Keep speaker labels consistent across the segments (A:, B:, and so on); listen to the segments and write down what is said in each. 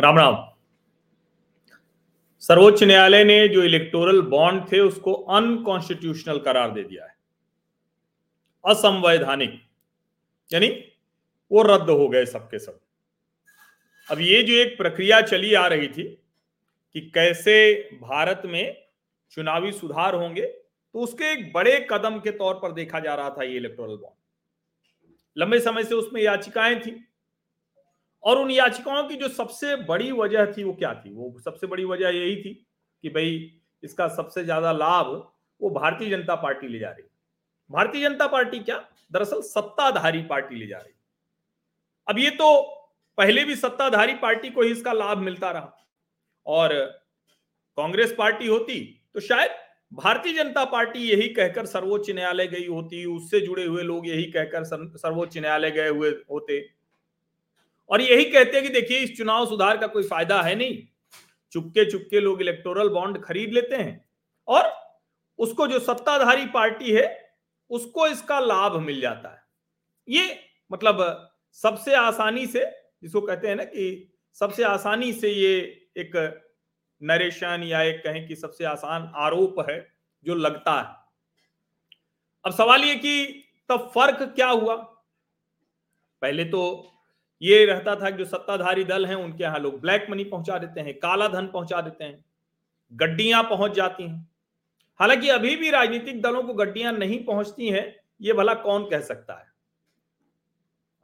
A: राम राम। सर्वोच्च न्यायालय ने जो इलेक्टोरल बॉन्ड थे, उसको अनकॉन्स्टिट्यूशनल करार दे दिया है। असंवैधानिक, यानी वो रद्द हो गए सबके सब। अब ये जो एक प्रक्रिया चली आ रही थी कि कैसे भारत में चुनावी सुधार होंगे तो उसके एक बड़े कदम के तौर पर देखा जा रहा था ये इलेक्टोरल बॉन्ड लंबे समय से उसमें याचिकाएँ थी। और उन याचिकाओं की जो सबसे बड़ी वजह थी वो क्या थी? वो सबसे बड़ी वजह यही थी कि भाई इसका सबसे ज़्यादा लाभ वो भारतीय जनता पार्टी ले जा रही भारतीय जनता पार्टी क्या? दरअसल सत्ताधारी पार्टी ले जा रही अब ये तो पहले भी सत्ताधारी पार्टी को ही इसका लाभ मिलता रहा। और कांग्रेस पार्टी होती तो शायद भारतीय जनता पार्टी यही कहकर सर्वोच्च न्यायालय गई होती, उससे जुड़े हुए लोग यही कहकर सर्वोच्च न्यायालय गए हुए होते। और यही कहते हैं कि देखिए, इस चुनाव सुधार का कोई फ़ायदा है नहीं। चुपके चुपके लोग इलेक्टोरल बॉन्ड खरीद लेते हैं और उसको जो सत्ताधारी पार्टी है, उसको इसका लाभ मिल जाता है। ये मतलब सबसे आसानी से, जिसको कहते हैं ना कि सबसे आसानी से ये एक नरेशन या एक कहें कि सबसे आसान आरोप है, जो लगता है। अब सवाल ये कि तब फ़र्क क्या हुआ? पहले तो ये रहता था कि जो सत्ताधारी दल हैं, उनके यहाँ लोग ब्लैक मनी पहुँचा देते हैं, काला धन पहुँचा देते हैं, गड्डियाँ पहुँच जाती हैं। हालाँकि अभी भी राजनीतिक दलों को गड्डियाँ नहीं पहुँचती हैं, ये भला कौन कह सकता है?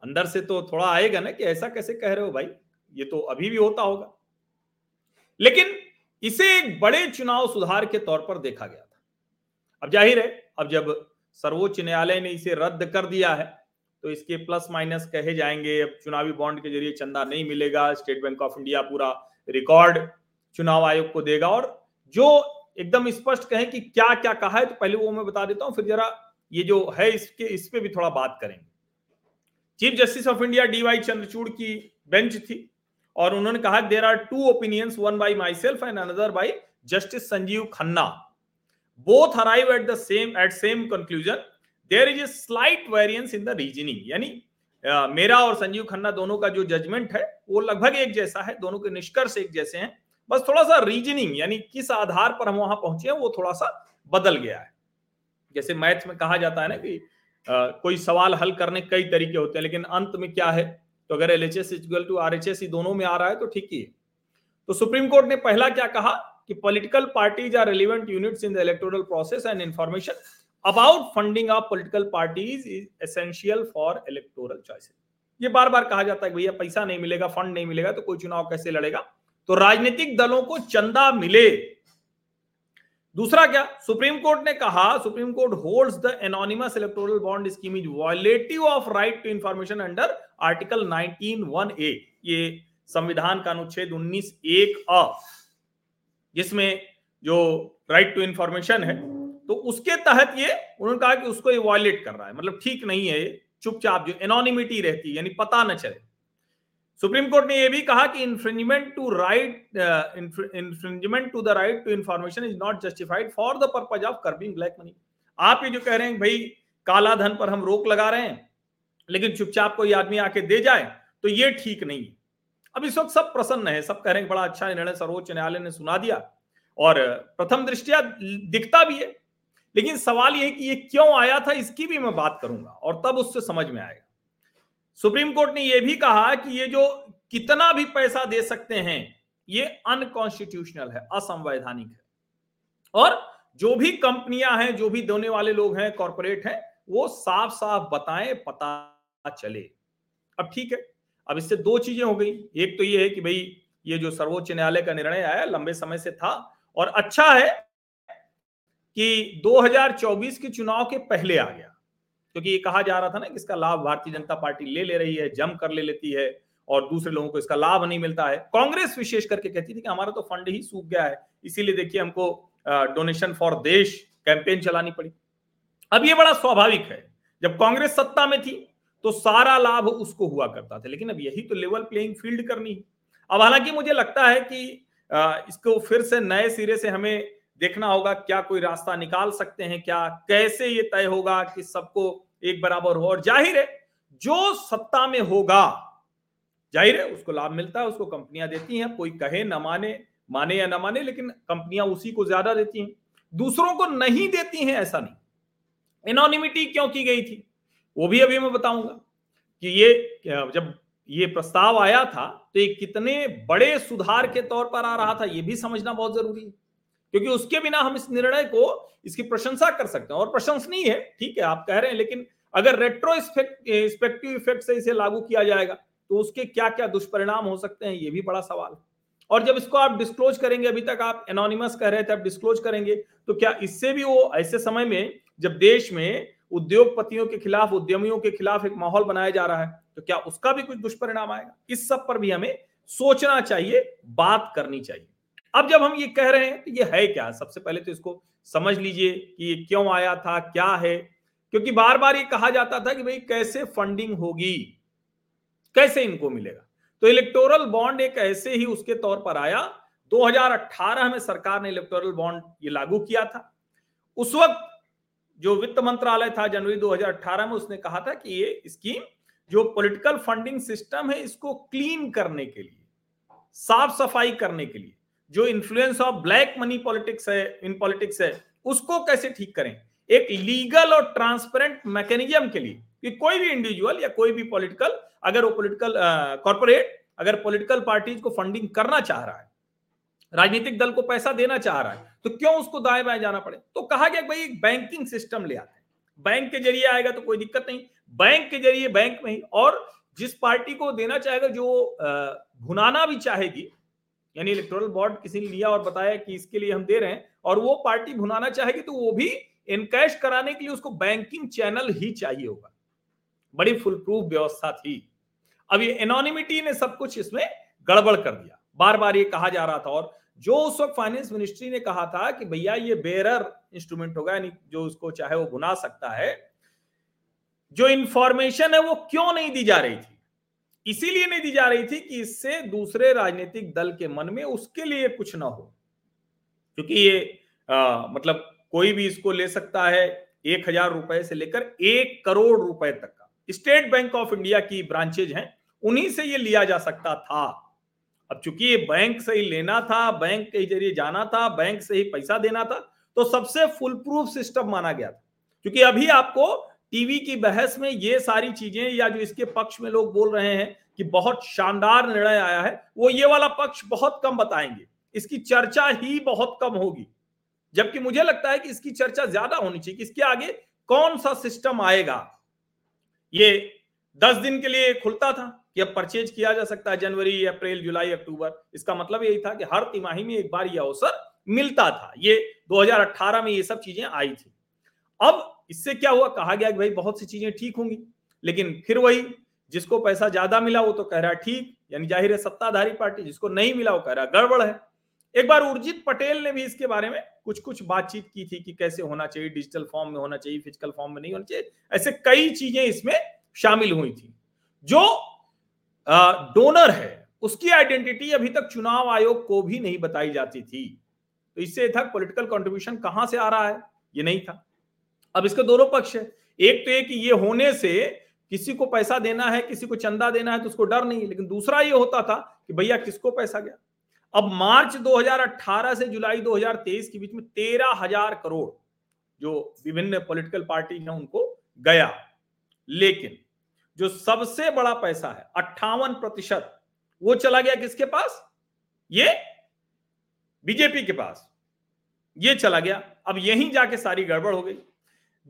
A: अंदर से तो थोड़ा आएगा ना कि ऐसा कैसे कह रहे हो भाई? ये तो अभी भी होता होगा। लेकिन इसे एक बड़े चुनाव सुधार के तौर पर देखा गया था। अब ज़ाहिर है, अब जब सर्वोच्च न्यायालय ने इसे रद्द कर दिया है तो इसके प्लस माइनस कहे जाएँगे। अब चुनावी बॉन्ड के ज़रिए चंदा नहीं मिलेगा। स्टेट बैंक ऑफ़ इंडिया पूरा रिकॉर्ड चुनाव आयोग को देगा। और जो एकदम स्पष्ट कहें कि क्या क्या कहा है तो पहले वो मैं बता देता हूँ, फिर जरा ये जो है इसके इस पे भी थोड़ा बात करेंगे। Chief justice of India D Y Chandrachud की बेंच थी और उन्होंने कहा there are two opinions one by myself and another by justice Sanjiv Khanna both arrive at the same at same conclusion there is a slight variance in the reasoning यानी मेरा और संजीव खन्ना दोनों का जो जजमेंट है वो लगभग एक जैसा है दोनों के निष्कर्ष एक जैसे हैं। बस थोड़ा सा रीजनिंग यानी किस आधार पर हम वहाँ पहुँचे हैं वो थोड़ा सा बदल गया है। जैसे मैथ में कहा जाता है ना कि आ, कोई सवाल हल करने कई तरीके होते हैं लेकिन अंत में क्या है? तो अगर L H S equal to R H S दोनों में आ रहा है तो ठीक ही है। तो सुप्रीम कोर्ट ने पहला क्या कहा कि political parties are relevant units in the electoral process and information about funding of political parties is essential for electoral choices ये बार बार कहा जाता है भैया पैसा नहीं मिलेगा फंड नहीं मिलेगा तो कोई चुनाव कैसे लड़ेगा? तो राजनीतिक दलों को चंदा मिले। दूसरा क्या? सुप्रीम कोर्ट ने कहा, Supreme Court holds the anonymous electoral bond scheme is violative of right to information under article 19 one A ये संविधान का अनुच्छेद 19 एक अ, जिसमें जो राइट टू इंफॉर्मेशन है तो उसके तहत ये उन्होंने कहा कि उसको ये वायलेट कर रहा है। मतलब ठीक नहीं है ये, चुपचाप जो एनोनिमिटी रहती है, यानी पता न चले। सुप्रीम कोर्ट ने यह भी कहा कि infringement to right infringement to the right to information is not justified for the purpose of curbing black money आप ये जो कह रहे हैं भाई काला धन पर हम रोक लगा रहे हैं, लेकिन चुपचाप कोई आदमी आके दे जाए तो ये ठीक नहीं है। अब इस वक्त सब प्रसन्न है, सब कह रहे हैं बड़ा अच्छा निर्णय सर्वोच्च न्यायालय ने सुना दिया। और प्रथम दृष्टिया दिखता भी है लेकिन सवाल यह कि ये क्यों आया था, इसकी भी मैं बात करूँगा और तब उससे समझ में आएगा। सुप्रीम कोर्ट ने यह भी कहा कि ये जो कितना भी पैसा दे सकते हैं, ये अनकॉन्स्टिट्यूशनल है, असंवैधानिक है। और जो भी कंपनियाँ हैं, जो भी देने वाले लोग हैं, कॉरपोरेट हैं, वो साफ़ साफ़ बताएँ, पता चले। अब ठीक है, अब इससे दो चीज़ें हो गई। एक तो ये है कि भाई, ये जो सर्वोच्च न्यायालय का निर्णय आया, लंबे समय से था और अच्छा है कि 2024 के चुनाव के पहले आ गया। क्योंकि ये कहा जा रहा था ना कि इसका लाभ भारतीय जनता पार्टी ले ले रही है, जम कर ले लेती है और दूसरे लोगों को इसका लाभ नहीं मिलता है। कांग्रेस विशेष करके कहती थी कि हमारा तो फंड ही सूख गया है, इसीलिए देखिए हमको डोनेशन फॉर देश कैंपेन चलानी पड़ी। अब ये बड़ा स्वाभाविक है, जब कांग्रेस सत्ता में थी तो सारा लाभ उसको हुआ करता था, लेकिन अब यही तो लेवल प्लेइंग फ़ील्ड करनी अब हालाँकि मुझे लगता है कि इसको फिर से नए सिरे से हमें देखना होगा क्या कोई रास्ता निकाल सकते हैं, क्या, कैसे ये तय होगा कि सबको एक बराबर हो और ज़ाहिर है, जो सत्ता में होगा, ज़ाहिर है, उसको लाभ मिलता है, उसको कंपनियाँ देती हैं, कोई कहे न माने माने या न माने, लेकिन कंपनियाँ उसी को ज़्यादा देती हैं। दूसरों को नहीं देती हैं, ऐसा नहीं। एनोनिमिटी क्यों की गई थी? वो भी अभी मैं बताऊँगा कि ये, जब ये प्रस्ताव आया था तो ये कितने बड़े सुधार के तौर पर आ रहा था, ये भी समझना बहुत ज़रूरी है। क्योंकि उसके बिना हम इस निर्णय को, इसकी प्रशंसा कर सकते हैं। और प्रशंसनीय है, ठीक है, आप कह रहे हैं, लेकिन अगर रेट्रो इफ़ेक्टिव इफ़ेक्ट से इसे लागू किया जाएगा तो उसके क्या क्या दुष्परिणाम हो सकते हैं, ये भी बड़ा सवाल है। और जब इसको आप डिस्क्लोज करेंगे, अभी तक आप एनोनिमस कह रहे थे, आप डिस्क्लोज करेंगे तो क्या इससे भी वो, ऐसे समय में, जब देश में उद्योगपतियों के खिलाफ, उद्यमियों के खिलाफ एक माहौल बनाया जा रहा है तो क्या उसका भी कुछ दुष्परिणाम आएगा? इस सब पर भी हमें सोचना चाहिए, बात करनी चाहिए। अब जब हम ये कह रहे हैं तो ये है क्या? सबसे पहले तो इसको समझ लीजिए कि ये क्यों आया था, क्या है? क्योंकि बार बार ये कहा जाता था कि भाई, कैसे फंडिंग होगी? कैसे इनको मिलेगा? तो इलेक्टोरल बॉन्ड एक ऐसे ही उसके तौर पर आया 2018 में सरकार ने इलेक्टोरल बॉन्ड ये लागू किया था। उस वक्त जो वित्त मंत्रालय था, जनवरी 2018 में उसने कहा था कि ये स्कीम, जो पॉलिटिकल फंडिंग सिस्टम है, इसको क्लीन करने के लिए, साफ़ सफ़ाई करने के लिए जो influence of black money politics है इन पॉलिटिक्स है, उसको कैसे ठीक करें? एक लीगल और ट्रांसपेरेंट मैकेनिज्म के लिए कि कोई भी इंडिविजुअल या कोई भी पॉलिटिकल अगर वो पॉलिटिकल कॉर्पोरेट अगर पॉलिटिकल पार्टीज़ को फंडिंग करना चाह रहा है, राजनीतिक दल को पैसा देना चाह रहा है तो क्यों उसको दाएँ बाएँ जाना पड़े? तो कहा गया भाई एक बैंकिंग सिस्टम ले आते हैं। बैंक के ज़रिए आएगा तो कोई दिक्कत नहीं। बैंक के ज़रिए बैंक में ही, और जिस पार्टी को देना चाहेगा, जो भुनाना भी चाहेगी यानी इलेक्टोरल बोर्ड किसी ने लिया और बताया कि इसके लिए हम दे रहे हैं, और वो पार्टी भुनाना चाहेगी तो वो भी इनकैश कराने के लिए उसको बैंकिंग चैनल ही चाहिए होगा। बड़ी फुल प्रूफ व्यवस्था थी। अब ये एनोनिमिटी ने सब कुछ इसमें गड़बड़ कर दिया। बार बार ये कहा जा रहा था और जो उस वक्त फाइनेंस मिनिस्ट्री ने कहा था कि भैया ये बेरर इंस्ट्रूमेंट होगा, यानी जो उसको चाहे वो भुना सकता है, जो इंफॉर्मेशन है वो क्यों नहीं दी जा रही थी? इसीलिए नहीं दी जा रही थी कि इससे दूसरे राजनीतिक दल के मन में उसके लिए कुछ ना हो। क्योंकि ये आ, मतलब कोई भी इसको ले सकता है एक हज़ार रुपए से लेकर एक करोड़ रुपए तक का। स्टेट बैंक ऑफ़ इंडिया की ब्रांचेज हैं उन्हीं से ये लिया जा सकता था। अब चूँकि ये बैंक से ही लेना था बैंक के ज़रिए जाना था बैंक से ही पैसा देना था तो सबसे फुल प्रूफ सिस्टम माना गया था। क्योंकि अभी आपको टीवी की बहस में ये सारी चीज़ें या जो इसके पक्ष में लोग बोल रहे हैं कि बहुत शानदार निर्णय आया है, वो ये वाला पक्ष बहुत कम बताएँगे। इसकी चर्चा ही बहुत कम होगी। जबकि मुझे लगता है कि इसकी चर्चा ज़्यादा होनी चाहिए कि इसके आगे कौन सा सिस्टम आएगा। ये दस दिन के लिए खुलता था कि अब परचेज किया जा सकता है, जनवरी, अप्रैल, जुलाई, अक्टूबर। इसका मतलब यही था कि हर तिमाही में एक बार यह अवसर मिलता था। ये 2018 में ये सब चीज़ें आई थी। अब इससे क्या हुआ? कहा गया कि भाई बहुत सी चीज़ें ठीक होंगी। लेकिन फिर वही, जिसको पैसा ज़्यादा मिला वो तो कह रहा ठीक, यानी ज़ाहिर है सत्ताधारी पार्टी, जिसको नहीं मिला वो कह रहा गड़बड़ है। एक बार उर्जित पटेल ने भी इसके बारे में कुछ कुछ बातचीत की थी कि कैसे होना चाहिए, डिजिटल फॉर्म में होना चाहिए, फ़िज़िकल फॉर्म में नहीं होना चाहिए, ऐसे कई चीज़ें इसमें शामिल हुई थी। जो डोनर है, उसकी आइडेंटिटी अभी तक चुनाव आयोग को भी नहीं बताई जाती थी। तो इससे था, पॉलिटिकल कंट्रीब्यूशन कहाँ से आ रहा है? ये नहीं था। अब इसके दोनों पक्ष है। एक तो ये कि ये होने से किसी को पैसा देना है, किसी को चंदा देना है तो उसको डर नहीं है। लेकिन दूसरा ये होता था कि भैया किसको पैसा गया? अब मार्च 2018 से जुलाई 2023 के बीच में तेरह हज़ार करोड़ जो विभिन्न पॉलिटिकल पार्टी हैं, उनको गया। लेकिन जो सबसे बड़ा पैसा है, अट्ठावन प्रतिशत, वो चला गया किसके पास? ये बीजेपी के पास। ये चला गया। अब यहीं जाके सारी गड़बड़ हो गई।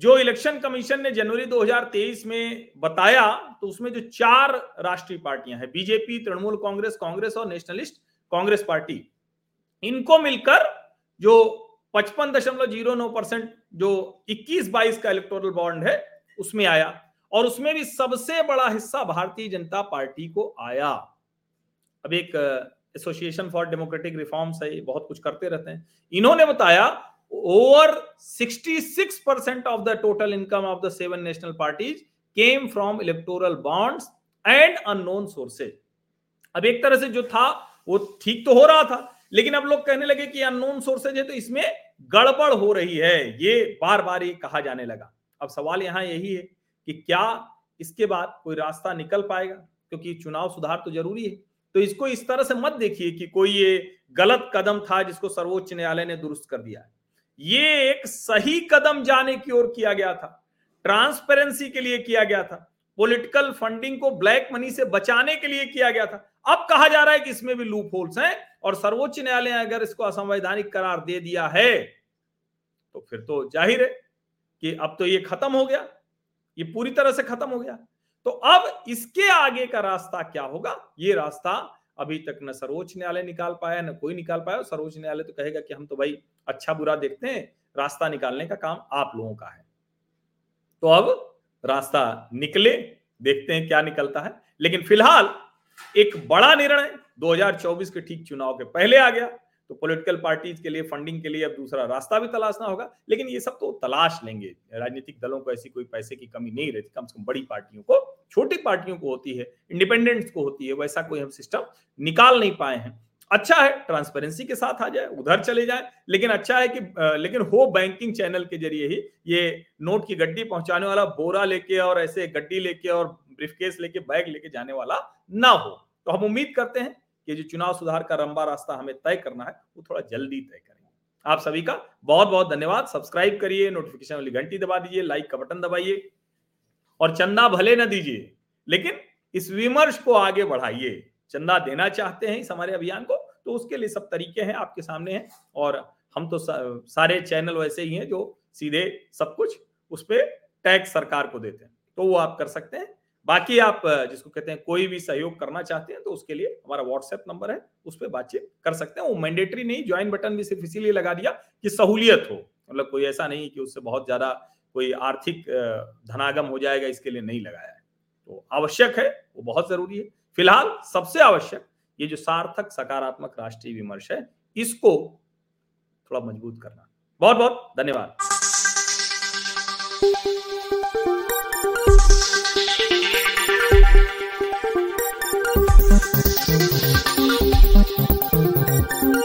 A: जो इलेक्शन कमीशन ने जनवरी 2023 में बताया तो उसमें जो चार राष्ट्रीय पार्टियाँ हैं, बीजेपी, तृणमूल कांग्रेस कांग्रेस और नेशनलिस्ट कांग्रेस पार्टी, इनको मिलकर जो पचपन दशमलव ज़ीरो नौ परसेंट, जो 21-22 का इलेक्टोरल बॉन्ड है, उसमें आया और उसमें भी सबसे बड़ा हिस्सा भारतीय जनता पार्टी को आया। अब एक एसोसिएशन फॉर डेमोक्रेटिक रिफॉर्म्स है बहुत कुछ करते रहते हैं। इन्होंने बताया over 66 percent of the total income of the seven national parties came from electoral bonds and unknown sources अब एक तरह से जो था, वो ठीक तो हो रहा था, लेकिन अब लोग कहने लगे कि अननोन सोर्सेज है तो इसमें गड़बड़ हो रही है। ये बार बार ये कहा जाने लगा। अब सवाल यहाँ यही है कि क्या इसके बाद कोई रास्ता निकल पाएगा? क्योंकि चुनाव सुधार तो ज़रूरी है। तो इसको इस तरह से मत देखिए कि कोई ये गलत कदम था जिसको सर्वोच्च न्यायालय ने दुरुस्त कर दिया ये एक सही कदम जाने की ओर किया गया था। ट्रांसपेरेंसी के लिए किया गया था। पॉलिटिकल फंडिंग को ब्लैक मनी से बचाने के लिए किया गया था। अब कहा जा रहा है कि इसमें भी लूप होल्स हैं और सर्वोच्च न्यायालय ने अगर इसको असंवैधानिक करार दे दिया है तो फिर तो ज़ाहिर है कि अब तो ये खत्म हो गया। ये पूरी तरह से खत्म हो गया। तो अब इसके आगे का रास्ता क्या होगा? ये रास्ता अभी तक न सर्वोच्च न्यायालय निकाल पाया, न कोई निकाल पाया। सर्वोच्च न्यायालय तो कहेगा कि हम तो भाई अच्छा बुरा देखते हैं, रास्ता निकालने का काम आप लोगों का है। तो अब रास्ता निकले, देखते हैं क्या निकलता है। लेकिन फ़िलहाल एक बड़ा निर्णय 2024 के ठीक चुनाव के पहले आ गया। तो पॉलिटिकल पार्टीज़ के लिए, फंडिंग के लिए अब दूसरा रास्ता भी तलाशना होगा। लेकिन ये सब तो तलाश लेंगे। राजनीतिक दलों को ऐसी कोई पैसे की कमी नहीं रहती, कम से कम बड़ी पार्टियों को छोटी पार्टियों को होती है इंडिपेंडेंट्स को होती है, वैसा कोई हम सिस्टम निकाल नहीं पाए हैं। अच्छा है ट्रांसपेरेंसी के साथ आ जाए, उधर चले जाए, लेकिन अच्छा है कि लेकिन हो बैंकिंग चैनल के ज़रिए ही ये नोट की गड्डी पहुँचाने वाला, बोरा लेके और ऐसे गड्डी लेके और ब्रीफकेस लेके बैग लेके जाने वाला ना हो। तो हम उम्मीद करते हैं कि जो चुनाव सुधार का लंबा रास्ता हमें तय करना है, वो थोड़ा जल्दी तय करेंगे आप सभी का बहुत बहुत धन्यवाद। सब्सक्राइब करिए नोटिफिकेशन वाली घंटी दबा दीजिए लाइक का बटन दबाइए। और चंदा भले न दीजिए, लेकिन इस विमर्श को आगे बढ़ाइए। चंदा देना चाहते हैं इस हमारे अभियान को तो उसके लिए सब तरीके हैं आपके सामने हैं, और हम तो सारे चैनल वैसे ही हैं जो सीधे सब कुछ उस पर टैक्स सरकार को देते हैं। तो वो आप कर सकते हैं। बाकी आप, जिसको कहते हैं, कोई भी सहयोग करना चाहते हैं तो उसके लिए हमारा व्हाट्सएप नंबर है, उस पर बातचीत कर सकते हैं। वो मैंडेटरी नहीं ज्वाइन बटन भी सिर्फ़ इसीलिए लगा दिया कि सहूलियत हो। मतलब कोई ऐसा नहीं कि उससे बहुत ज़्यादा कोई आर्थिक धनागम हो जाएगा, इसके लिए नहीं लगाया है। तो आवश्यक है, वो बहुत ज़रूरी है। फ़िलहाल सबसे आवश्यक, ये जो सार्थक, सकारात्मक राष्ट्रीय विमर्श है, इसको थोड़ा मज़बूत करना। बहुत बहुत धन्यवाद।